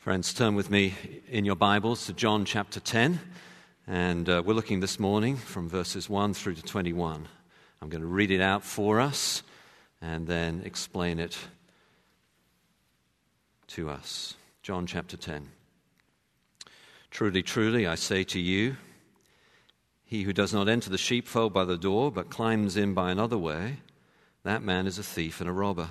Friends, turn with me in your Bibles to John chapter 10, and uh, we're looking this morning from verses 1 through to 21. I'm going to read it out for us and then explain it to us. John chapter 10. Truly, truly, I say to you, he who does not enter the sheepfold by the door, but climbs in by another way, that man is a thief and a robber.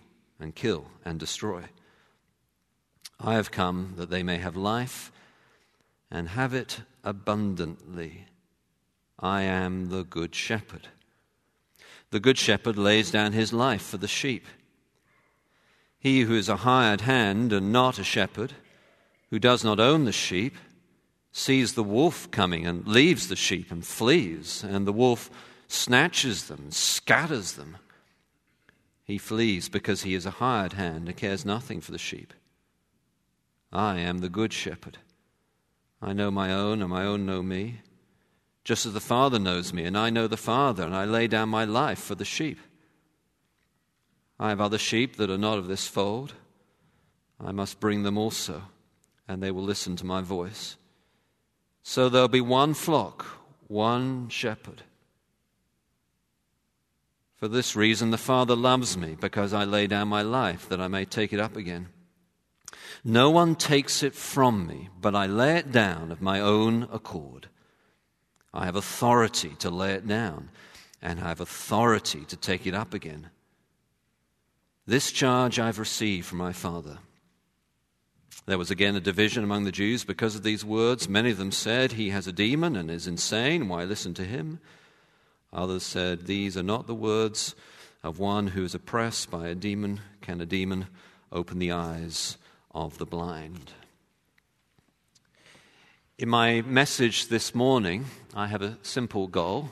and kill and destroy. I have come that they may have life and have it abundantly. I am the good shepherd. The good shepherd lays down his life for the sheep. He who is a hired hand and not a shepherd, who does not own the sheep, sees the wolf coming and leaves the sheep and flees, and the wolf snatches them, scatters them. He flees because he is a hired hand and cares nothing for the sheep. I am the good shepherd. I know my own, and my own know me, just as the Father knows me, and I know the Father, and I lay down my life for the sheep. I have other sheep that are not of this fold. I must bring them also, and they will listen to my voice. So there'll be one flock, one shepherd. For this reason, the Father loves me, because I lay down my life that I may take it up again. No one takes it from me, but I lay it down of my own accord. I have authority to lay it down, and I have authority to take it up again. This charge I've received from my Father. There was again a division among the Jews because of these words. Many of them said, He has a demon and is insane. Why listen to him? Others said, These are not the words of one who is oppressed by a demon. Can a demon open the eyes of the blind? In my message this morning, I have a simple goal.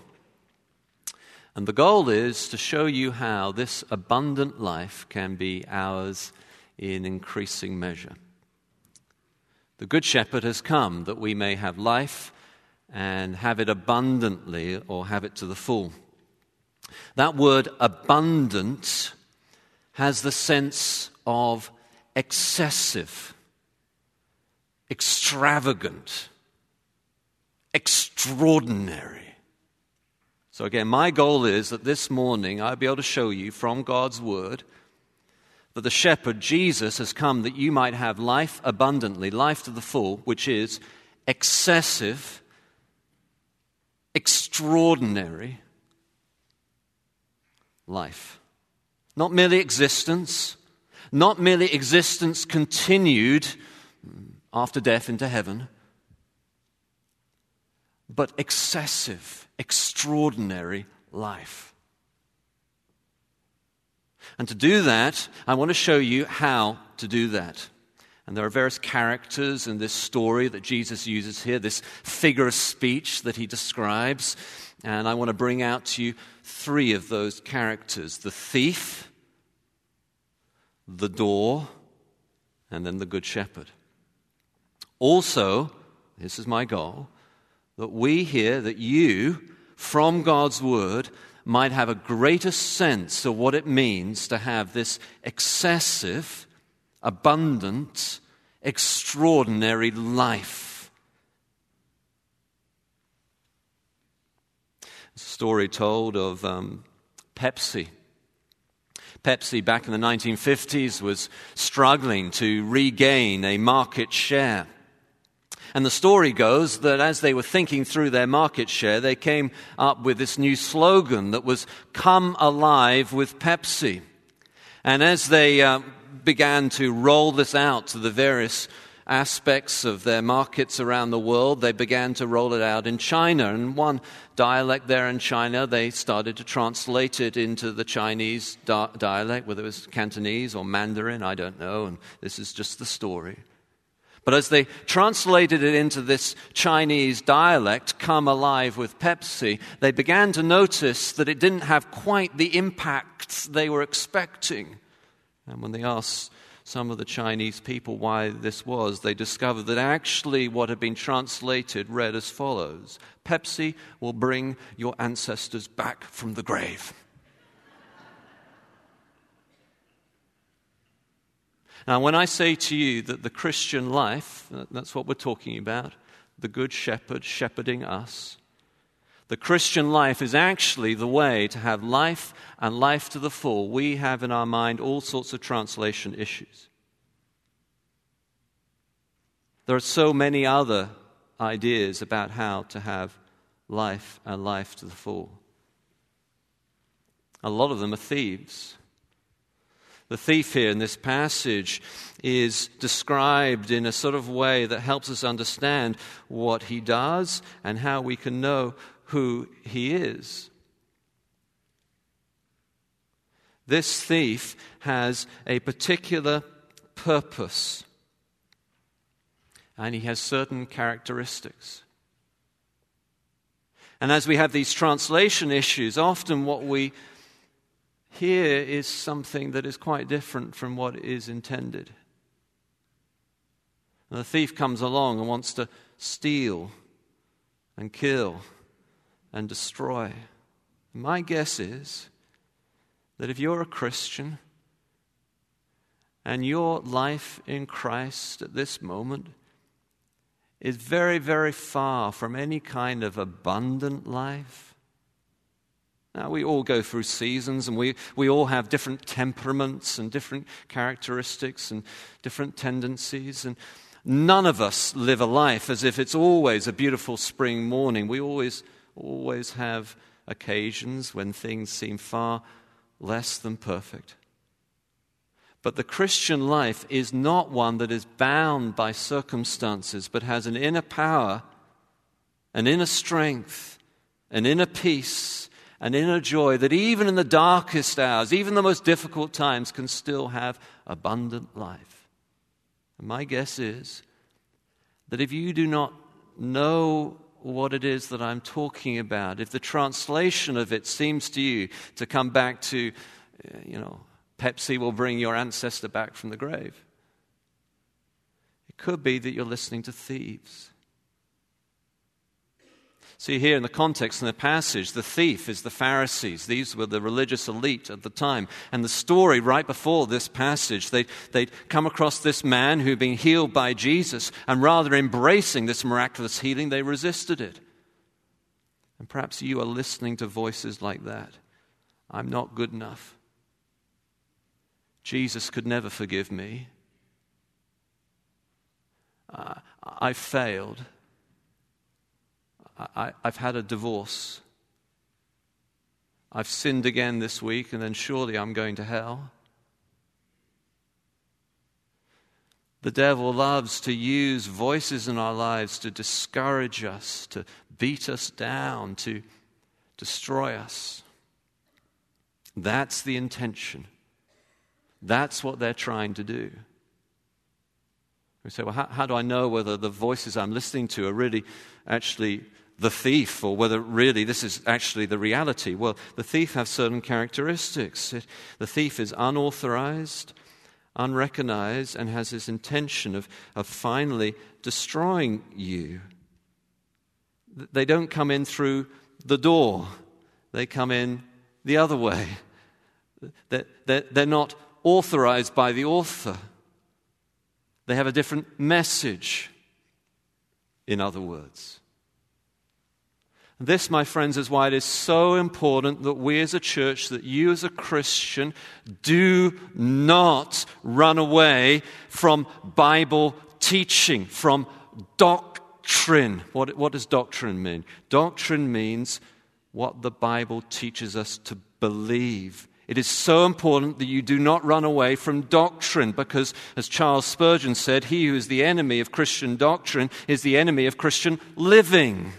And the goal is to show you how this abundant life can be ours in increasing measure. The Good Shepherd has come that we may have life and have it abundantly or have it to the full. That word abundant has the sense of excessive, extravagant, extraordinary. So, again, my goal is that this morning I'll be able to show you from God's Word that the shepherd, Jesus, has come that you might have life abundantly, life to the full, which is excessive extraordinary life. Not merely existence, not merely existence continued after death into heaven, but excessive, extraordinary life. And to do that, I want to show you how to do that. And there are various characters in this story that Jesus uses here, this figure of speech that he describes. And I want to bring out to you three of those characters the thief, the door, and then the good shepherd. Also, this is my goal, that we here, that you, from God's word, might have a greater sense of what it means to have this excessive abundant, extraordinary life. a story told of um, Pepsi. Pepsi, back in the 1950s, was struggling to regain a market share. And the story goes that as they were thinking through their market share, they came up with this new slogan that was Come Alive with Pepsi. And as they uh, began to roll this out to the various aspects of their markets around the world, they began to roll it out in China. And one dialect there in China, they started to translate it into the Chinese di- dialect, whether it was Cantonese or Mandarin, I don't know. And this is just the story. But as they translated it into this Chinese dialect, come alive with Pepsi, they began to notice that it didn't have quite the impact they were expecting. And when they asked some of the Chinese people why this was, they discovered that actually what had been translated read as follows Pepsi will bring your ancestors back from the grave. Now, when I say to you that the Christian life, that's what we're talking about, the Good Shepherd shepherding us, the Christian life is actually the way to have life and life to the full. We have in our mind all sorts of translation issues. There are so many other ideas about how to have life and life to the full. A lot of them are thieves. The thief here in this passage is described in a sort of way that helps us understand what he does and how we can know who he is. This thief has a particular purpose, and he has certain characteristics. And as we have these translation issues, often what we hear is something that is quite different from what is intended. And the thief comes along and wants to steal and kill and destroy. My guess is that if you're a Christian and your life in Christ at this moment is very, very far from any kind of abundant life, now, we all go through seasons and we, we all have different temperaments and different characteristics and different tendencies. And none of us live a life as if it's always a beautiful spring morning. We always, always have occasions when things seem far less than perfect. But the Christian life is not one that is bound by circumstances, but has an inner power, an inner strength, an inner peace an inner joy that even in the darkest hours, even the most difficult times, can still have abundant life. And my guess is that if you do not know what it is that I'm talking about, if the translation of it seems to you to come back to, uh, you know, Pepsi will bring your ancestor back from the grave, it could be that you're listening to thieves. See, here in the context in the passage, the thief is the Pharisees. These were the religious elite at the time. And the story right before this passage, they'd, they'd come across this man who'd been healed by Jesus, and rather embracing this miraculous healing, they resisted it. And perhaps you are listening to voices like that. I'm not good enough. Jesus could never forgive me. Uh, I failed. I, have had a divorce. I've sinned again this week, and then surely I'm going to hell. The devil loves to use voices in our lives to discourage us, to beat us down, to destroy us. That's the intention. That's what they're trying to do. We say, well, how, how, do I know whether the voices I'm listening to are really actually the thief or whether really this is actually the reality. Well, the thief has certain characteristics. It, the thief is unauthorized, unrecognized, and has this intention of, of finally destroying you. They don't come in through the door, they come in the other way. They're, they're, they're not authorized by the author, they have a different message, in other words. This, my friends, is why it is so important that we as a church, that you as a Christian, do not run away from Bible teaching, from doctrine. What, what does doctrine mean? Doctrine means what the Bible teaches us to believe. It is so important that you do not run away from doctrine because, as Charles Spurgeon said, he who is the enemy of Christian doctrine is the enemy of Christian living.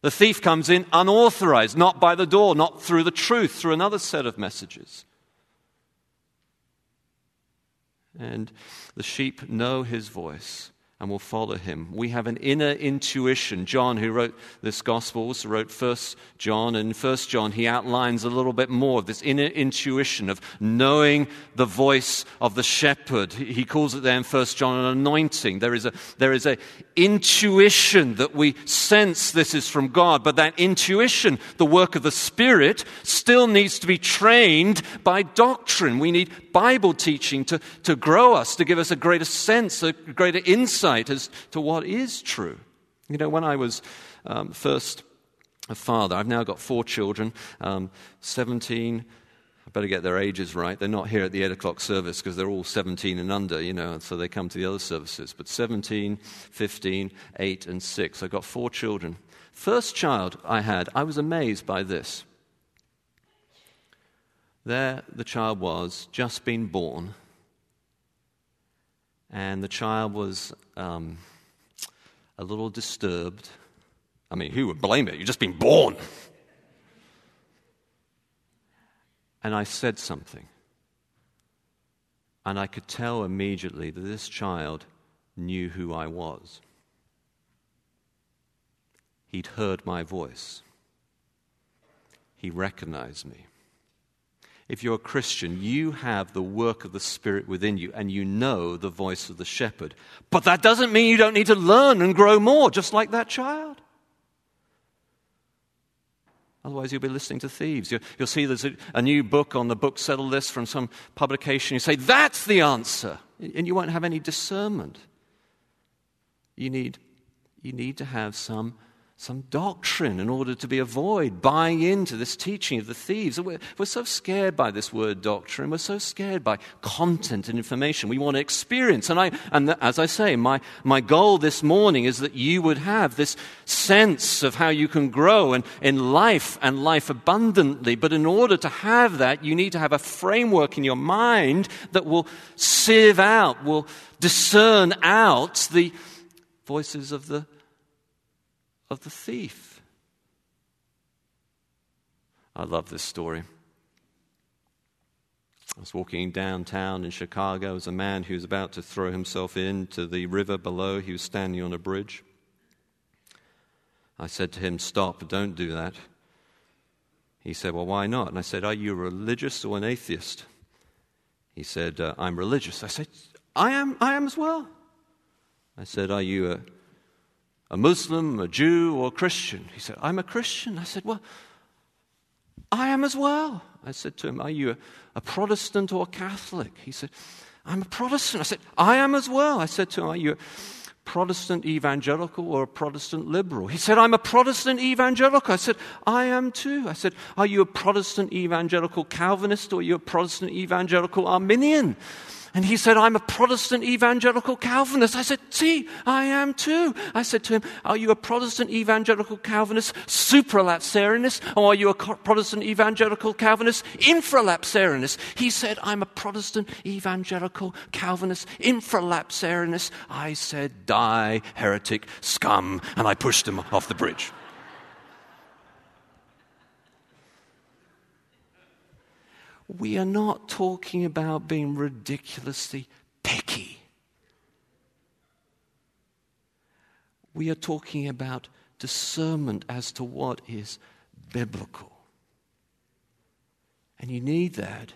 The thief comes in unauthorized, not by the door, not through the truth, through another set of messages. And the sheep know his voice and will follow him. We have an inner intuition. John, who wrote this gospel, also wrote First John, and First John he outlines a little bit more of this inner intuition of knowing the voice of the shepherd. He calls it there in First John an anointing. There is a there is a intuition that we sense this is from God, but that intuition, the work of the Spirit, still needs to be trained by doctrine. We need Bible teaching to, to grow us, to give us a greater sense, a greater insight as to what is true. You know, when I was um, first a father, I've now got four children, um, 17, I better get their ages right. They're not here at the 8 o'clock service because they're all 17 and under, you know, so they come to the other services. But 17, 15, 8, and 6. I've got four children. First child I had, I was amazed by this. There, the child was, just been born. And the child was um, a little disturbed. I mean, who would blame it? You've just been born. And I said something. And I could tell immediately that this child knew who I was. He'd heard my voice, he recognized me if you're a Christian, you have the work of the Spirit within you and you know the voice of the shepherd. But that doesn't mean you don't need to learn and grow more, just like that child. Otherwise, you'll be listening to thieves. You'll, see there's a, a, new book on the bookseller list from some publication. You say, That's the answer. And you won't have any discernment. You need, you need to have some some doctrine in order to be avoid buying into this teaching of the thieves. We're, we're, so scared by this word doctrine. We're so scared by content and information. We want to experience. And, I, and as I say, my, my goal this morning is that you would have this sense of how you can grow and, in life and life abundantly. But in order to have that, you need to have a framework in your mind that will sieve out, will discern out the voices of the of the thief. I love this story. I was walking downtown in Chicago. Was a man who was about to throw himself into the river below. He was standing on a bridge. I said to him, Stop, don't do that. He said, Well, why not? And I said, Are you religious or an atheist? He said, uh, I'm religious. I said, I am, I am as well. I said, Are you a a Muslim, a Jew, or a Christian? He said, I'm a Christian. I said, Well, I am as well. I said to him, Are you a, a Protestant or a Catholic? He said, I'm a Protestant. I said, I am as well. I said to him, Are you a Protestant evangelical or a Protestant liberal? He said, I'm a Protestant evangelical. I said, I am too. I said, Are you a Protestant evangelical Calvinist or are you a Protestant evangelical Arminian? And he said, I'm a Protestant evangelical Calvinist. I said, See, I am too. I said to him, Are you a Protestant evangelical Calvinist supralapsarianist? Or are you a Protestant evangelical Calvinist infralapsarianist? He said, I'm a Protestant evangelical Calvinist infralapsarianist. I said, Die, heretic, scum. And I pushed him off the bridge. We are not talking about being ridiculously picky. We are talking about discernment as to what is biblical. And you need that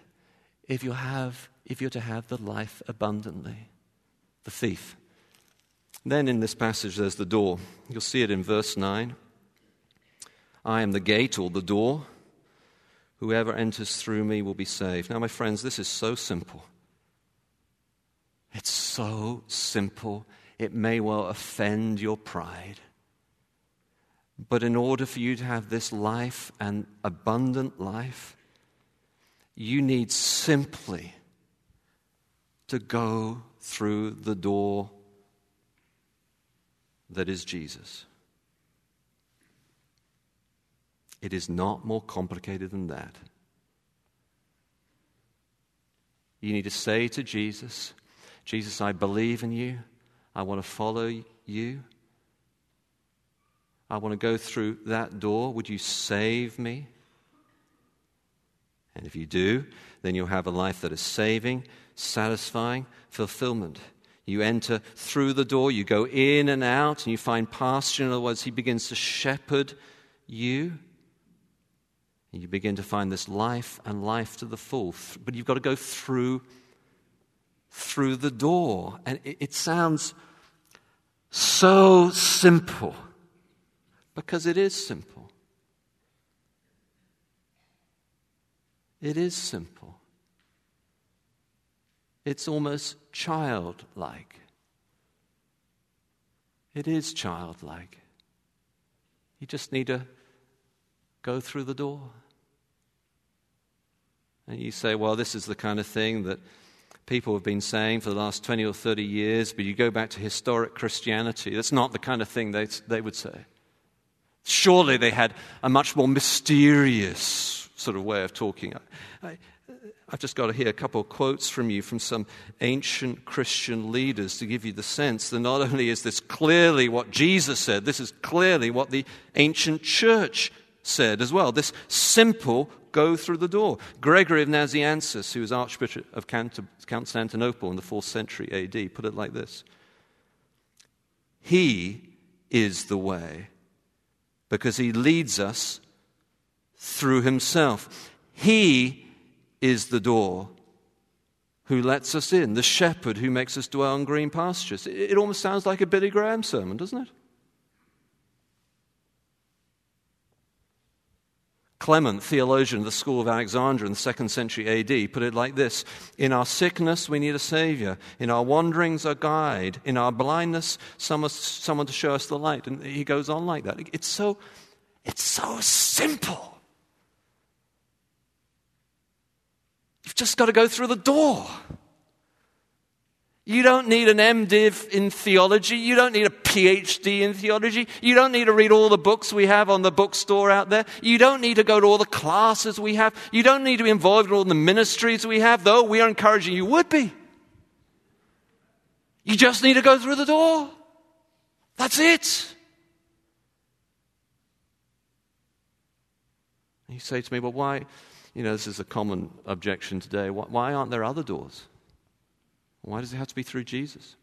if you have if you're to have the life abundantly. The thief. Then in this passage there's the door. You'll see it in verse 9. I am the gate or the door. Whoever enters through me will be saved. Now, my friends, this is so simple. It's so simple. It may well offend your pride. But in order for you to have this life and abundant life, you need simply to go through the door that is Jesus. It is not more complicated than that. You need to say to Jesus, Jesus, I believe in you. I want to follow you. I want to go through that door. Would you save me? And if you do, then you'll have a life that is saving, satisfying, fulfillment. You enter through the door, you go in and out, and you find pasture. In other words, He begins to shepherd you. You begin to find this life and life to the full. But you've got to go through, through the door. And it, it sounds so simple because it is simple. It is simple. It's almost childlike. It is childlike. You just need to go through the door. And you say, well, this is the kind of thing that people have been saying for the last 20 or 30 years, but you go back to historic Christianity, that's not the kind of thing they, they would say. Surely they had a much more mysterious sort of way of talking. I, have just got to hear a couple of quotes from you from some ancient Christian leaders to give you the sense that not only is this clearly what Jesus said, this is clearly what the ancient church said as well. This simple go through the door. Gregory of Nazianzus, who was Archbishop of Constantinople in the 4th century AD, put it like this He is the way because he leads us through himself. He is the door who lets us in, the shepherd who makes us dwell in green pastures. It almost sounds like a Billy Graham sermon, doesn't it? Clement, theologian of the School of Alexandria in the second century AD, put it like this In our sickness, we need a Savior. In our wanderings, a guide. In our blindness, someone, to show us the light. And he goes on like that. It's so, it's so simple. You've just got to go through the door. You don't need an MDiv in theology. You don't need a PhD in theology. You don't need to read all the books we have on the bookstore out there. You don't need to go to all the classes we have. You don't need to be involved in all the ministries we have, though we are encouraging you would be. You just need to go through the door. That's it. You say to me, well, why? You know, this is a common objection today. Why aren't there other doors? Why does it have to be through Jesus?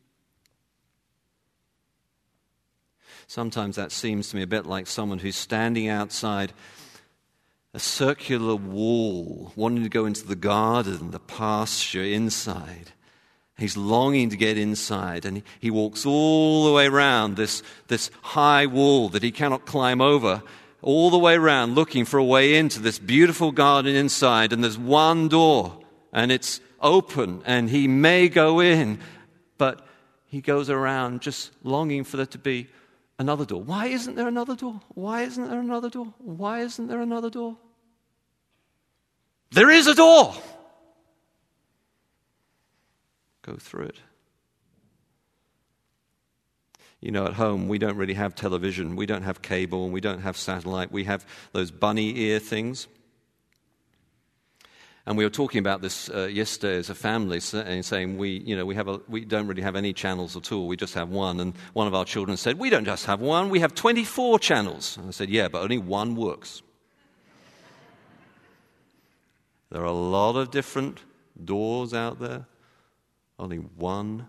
Sometimes that seems to me a bit like someone who's standing outside a circular wall, wanting to go into the garden, the pasture inside. He's longing to get inside, and he walks all the way around this, this high wall that he cannot climb over, all the way around looking for a way into this beautiful garden inside. And there's one door, and it's open and he may go in, but he goes around just longing for there to be another door. Why isn't there another door? Why isn't there another door? Why isn't there another door? There is a door. Go through it. You know, at home, we don't really have television. We don't have cable we don't have satellite. We have those bunny ear things. And we were talking about this uh, yesterday as a family, and saying we, you know, we, have a, we don't really have any channels at all. We just have one. And one of our children said, We don't just have one, we have 24 channels. And I said, Yeah, but only one works. there are a lot of different doors out there, only one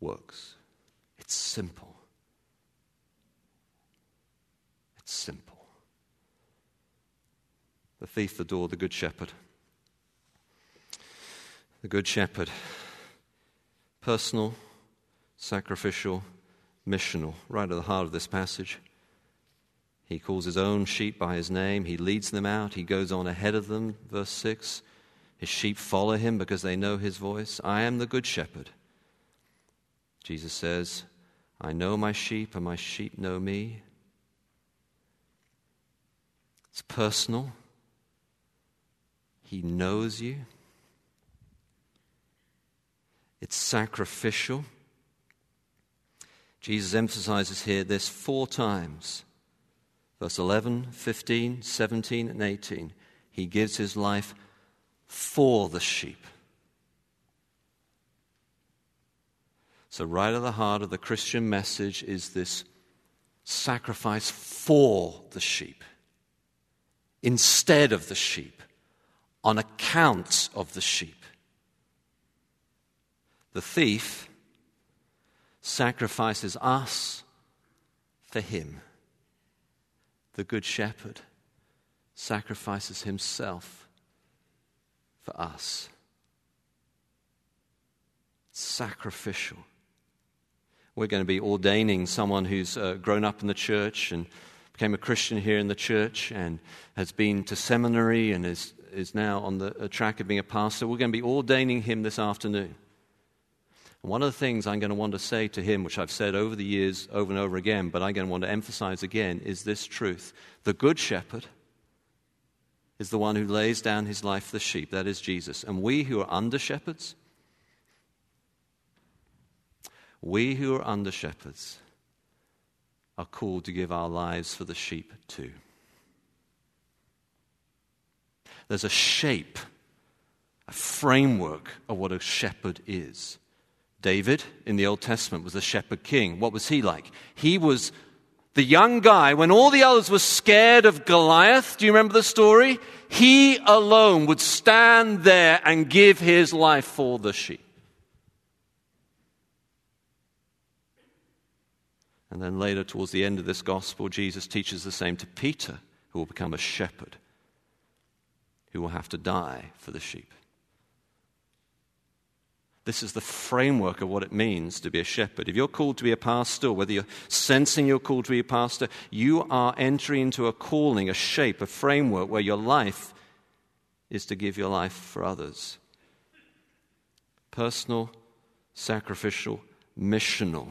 works. It's simple. It's simple the thief, the door, the good shepherd. The good shepherd. Personal, sacrificial, missional, right at the heart of this passage. He calls his own sheep by his name. He leads them out. He goes on ahead of them. Verse 6 His sheep follow him because they know his voice. I am the good shepherd. Jesus says, I know my sheep, and my sheep know me. It's personal, he knows you. It's sacrificial. Jesus emphasizes here this four times. Verse 11, 15, 17, and 18. He gives his life for the sheep. So, right at the heart of the Christian message is this sacrifice for the sheep, instead of the sheep, on account of the sheep. The thief sacrifices us for him. The good shepherd sacrifices himself for us. Sacrificial. We're going to be ordaining someone who's uh, grown up in the church and became a Christian here in the church and has been to seminary and is, is now on the track of being a pastor. We're going to be ordaining him this afternoon. And one of the things I'm going to want to say to him, which I've said over the years over and over again, but I'm going to want to emphasize again, is this truth. The Good Shepherd is the one who lays down his life for the sheep. That is Jesus. And we who are under shepherds, we who are under shepherds are called to give our lives for the sheep too. There's a shape, a framework of what a shepherd is. David in the Old Testament was a shepherd king. What was he like? He was the young guy, when all the others were scared of Goliath, do you remember the story? He alone would stand there and give his life for the sheep. And then later, towards the end of this gospel, Jesus teaches the same to Peter, who will become a shepherd, who will have to die for the sheep. This is the framework of what it means to be a shepherd. If you're called to be a pastor, whether you're sensing you're called to be a pastor, you are entering into a calling, a shape, a framework where your life is to give your life for others. Personal, sacrificial, missional.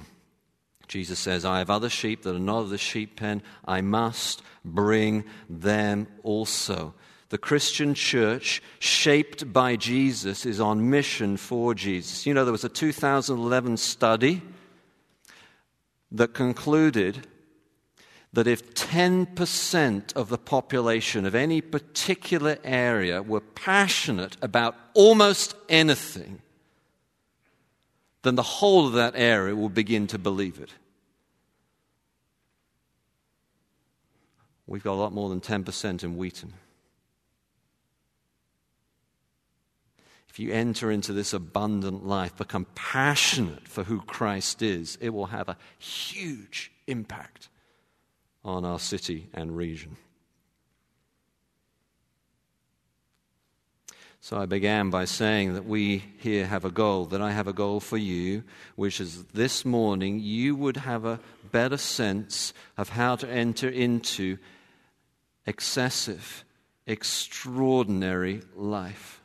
Jesus says, I have other sheep that are not of the sheep pen. I must bring them also. The Christian church, shaped by Jesus, is on mission for Jesus. You know, there was a 2011 study that concluded that if 10% of the population of any particular area were passionate about almost anything, then the whole of that area will begin to believe it. We've got a lot more than 10% in Wheaton. If you enter into this abundant life, become passionate for who Christ is, it will have a huge impact on our city and region. So I began by saying that we here have a goal, that I have a goal for you, which is this morning you would have a better sense of how to enter into excessive, extraordinary life,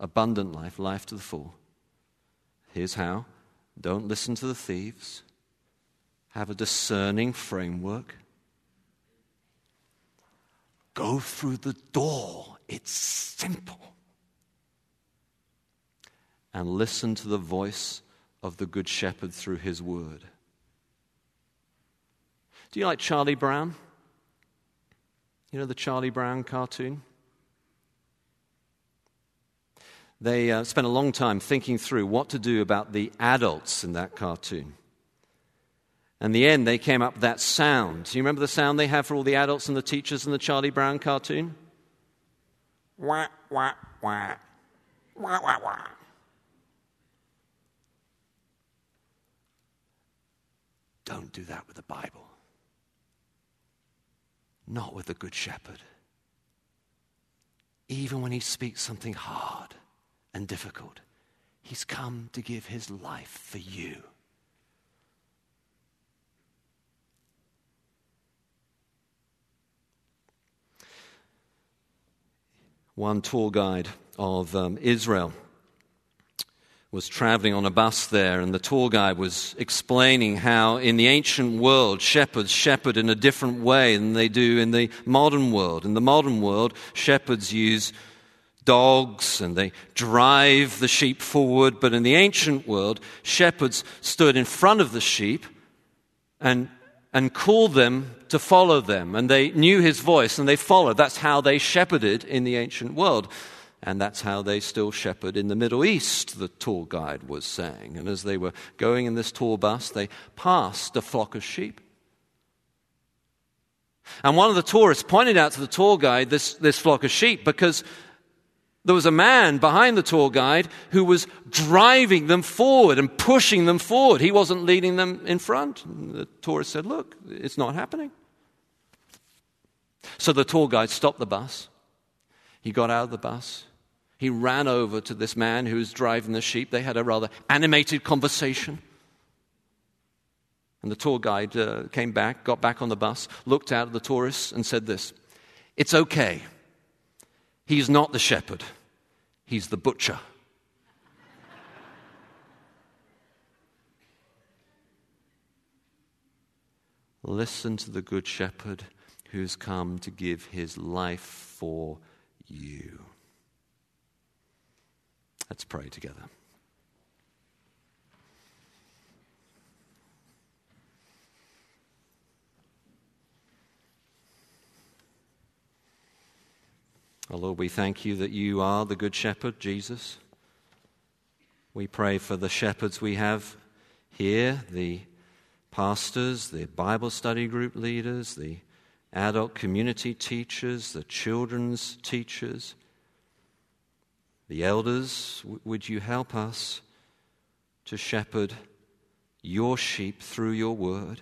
abundant life, life to the full. Here's how don't listen to the thieves, have a discerning framework. Go through the door. It's simple and listen to the voice of the Good Shepherd through his word. Do you like Charlie Brown? You know the Charlie Brown cartoon? They uh, spent a long time thinking through what to do about the adults in that cartoon. In the end, they came up with that sound. Do you remember the sound they have for all the adults and the teachers in the Charlie Brown cartoon? Wah, wah, wah. Wah, wah, wah. Don't do that with the Bible. Not with the Good Shepherd. Even when he speaks something hard and difficult, he's come to give his life for you. One tour guide of um, Israel was traveling on a bus there, and the tour guide was explaining how in the ancient world, shepherds shepherd in a different way than they do in the modern world. In the modern world, shepherds use dogs and they drive the sheep forward, but in the ancient world, shepherds stood in front of the sheep and, and called them to follow them. And they knew his voice and they followed. That's how they shepherded in the ancient world. And that's how they still shepherd in the Middle East, the tour guide was saying. And as they were going in this tour bus, they passed a flock of sheep. And one of the tourists pointed out to the tour guide this, this flock of sheep because there was a man behind the tour guide who was driving them forward and pushing them forward. He wasn't leading them in front. The tourist said, Look, it's not happening. So the tour guide stopped the bus. He got out of the bus. He ran over to this man who was driving the sheep. They had a rather animated conversation. And the tour guide uh, came back, got back on the bus, looked out at the tourists, and said this It's okay. He's not the shepherd, he's the butcher. Listen to the good shepherd who's come to give his life for you. Let's pray together. Oh Lord, we thank you that you are the Good Shepherd, Jesus. We pray for the shepherds we have here, the pastors, the Bible study group leaders, the adult community teachers, the children's teachers, the elders. Would you help us to shepherd your sheep through your word,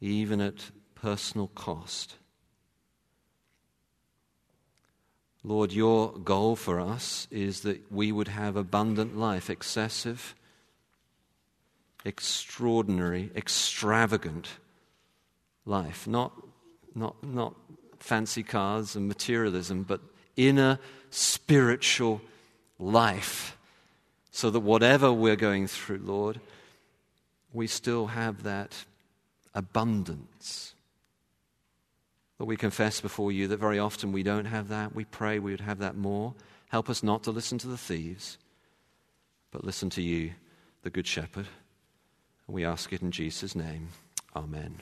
even at personal cost? Lord, your goal for us is that we would have abundant life, excessive, extraordinary, extravagant life. Not, not, not fancy cars and materialism, but inner spiritual life. So that whatever we're going through, Lord, we still have that abundance but we confess before you that very often we don't have that. We pray we would have that more. Help us not to listen to the thieves, but listen to you, the Good Shepherd. And we ask it in Jesus' name. Amen.